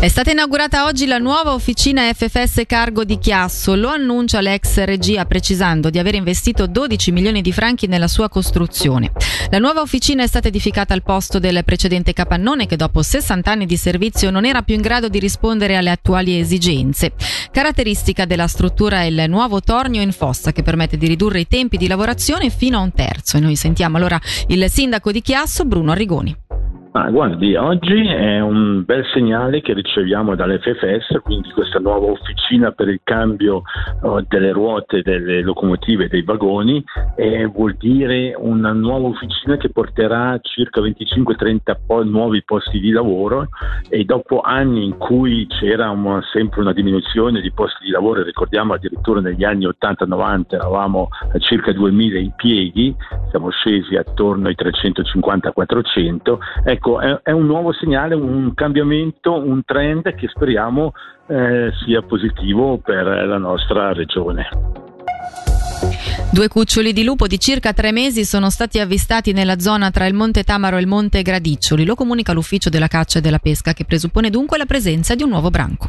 È stata inaugurata oggi la nuova officina FFS Cargo di Chiasso. Lo annuncia l'ex regia precisando di aver investito 12 milioni di franchi nella sua costruzione. La nuova officina è stata edificata al posto del precedente capannone che dopo 60 anni di servizio non era più in grado di rispondere alle attuali esigenze. Caratteristica della struttura è il nuovo tornio in fossa che permette di ridurre i tempi di lavorazione fino a un terzo. E noi sentiamo allora il sindaco di Chiasso, Bruno Arrigoni. Ah, guardi, oggi è un bel segnale che riceviamo dall'FFS, quindi questa nuova officina per il cambio oh, delle ruote, delle locomotive dei vagoni, e vuol dire una nuova officina che porterà circa 25-30 po- nuovi posti di lavoro e dopo anni in cui c'era una, sempre una diminuzione di posti di lavoro, ricordiamo addirittura negli anni 80-90 eravamo a circa 2000 impieghi, siamo scesi attorno ai 350-400, ecco è, è, un nuovo segnale, un cambiamento, un trend che speriamo eh, sia positivo per la nostra regione. Due cuccioli di lupo di circa tre mesi sono stati avvistati nella zona tra il Monte Tamaro e il Monte Gradiccioli, lo comunica l'Ufficio della Caccia e della Pesca, che presuppone dunque la presenza di un nuovo branco.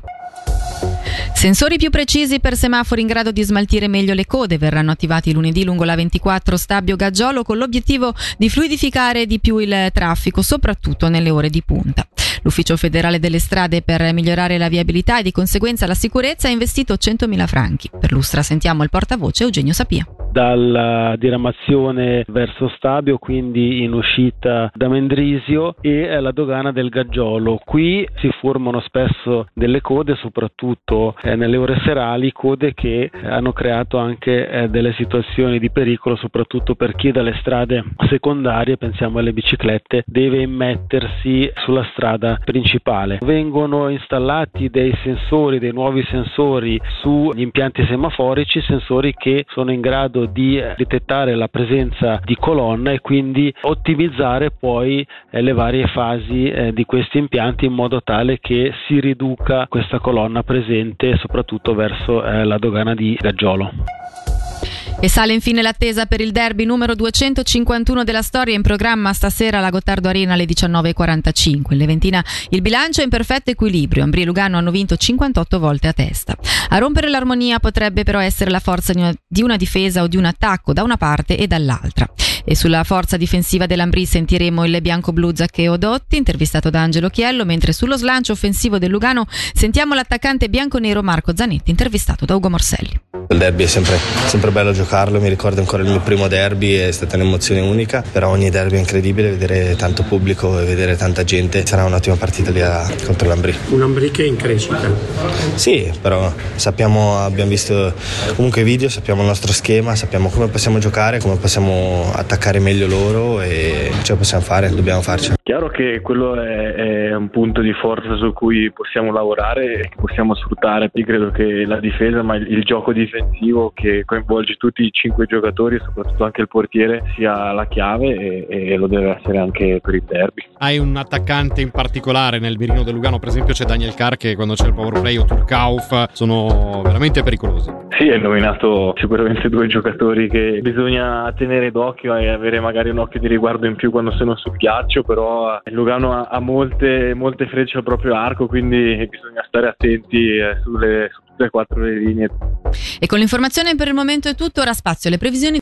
Sensori più precisi per semafori in grado di smaltire meglio le code verranno attivati lunedì lungo la 24 Stabio Gaggiolo con l'obiettivo di fluidificare di più il traffico, soprattutto nelle ore di punta. L'Ufficio federale delle strade per migliorare la viabilità e di conseguenza la sicurezza ha investito 100.000 franchi. Per Lustra sentiamo il portavoce Eugenio Sapia dalla diramazione verso Stabio, quindi in uscita da Mendrisio e la dogana del Gaggiolo. Qui si formano spesso delle code, soprattutto eh, nelle ore serali, code che hanno creato anche eh, delle situazioni di pericolo, soprattutto per chi dalle strade secondarie, pensiamo alle biciclette, deve immettersi sulla strada principale. Vengono installati dei sensori, dei nuovi sensori sugli impianti semaforici, sensori che sono in grado di detettare la presenza di colonna e quindi ottimizzare poi eh, le varie fasi eh, di questi impianti in modo tale che si riduca questa colonna presente soprattutto verso eh, la dogana di Gaggiolo. E sale infine l'attesa per il derby numero 251 della storia in programma stasera alla Gottardo Arena alle 19.45. In Leventina il bilancio è in perfetto equilibrio. Ambri e Lugano hanno vinto 58 volte a testa. A rompere l'armonia potrebbe però essere la forza di una, di una difesa o di un attacco da una parte e dall'altra. E sulla forza difensiva dell'Ambri sentiremo il bianco-blu Zaccheo Dotti, intervistato da Angelo Chiello, mentre sullo slancio offensivo del Lugano sentiamo l'attaccante bianco-nero Marco Zanetti, intervistato da Ugo Morselli. Il derby è sempre, sempre, bello giocarlo, mi ricordo ancora il mio primo derby, è stata un'emozione unica, però ogni derby è incredibile, vedere tanto pubblico e vedere tanta gente, sarà un'ottima partita lì a, contro l'Ambri. Un Ambri che è in crescita? Sì, però sappiamo, abbiamo visto comunque i video, sappiamo il nostro schema, sappiamo come possiamo giocare, come possiamo attaccare meglio loro e ce la possiamo fare, dobbiamo farci. Chiaro che quello è, è, un punto di forza su cui possiamo lavorare e che possiamo sfruttare. Io credo che la difesa, ma il gioco difensivo che coinvolge tutti i cinque giocatori e soprattutto anche il portiere sia la chiave e, e, lo deve essere anche per il derby. Hai un attaccante in particolare nel mirino del Lugano, per esempio c'è Daniel Carr che quando c'è il power play o Turkauf sono veramente pericolosi. Sì, hai nominato sicuramente due giocatori che bisogna tenere d'occhio e avere magari un occhio di riguardo in più quando sono sul ghiaccio, però il Lugano ha molte, molte frecce al proprio arco, quindi bisogna stare attenti eh, sulle, su tutte e quattro le linee. E con l'informazione per il momento è tutto, ora spazio alle previsioni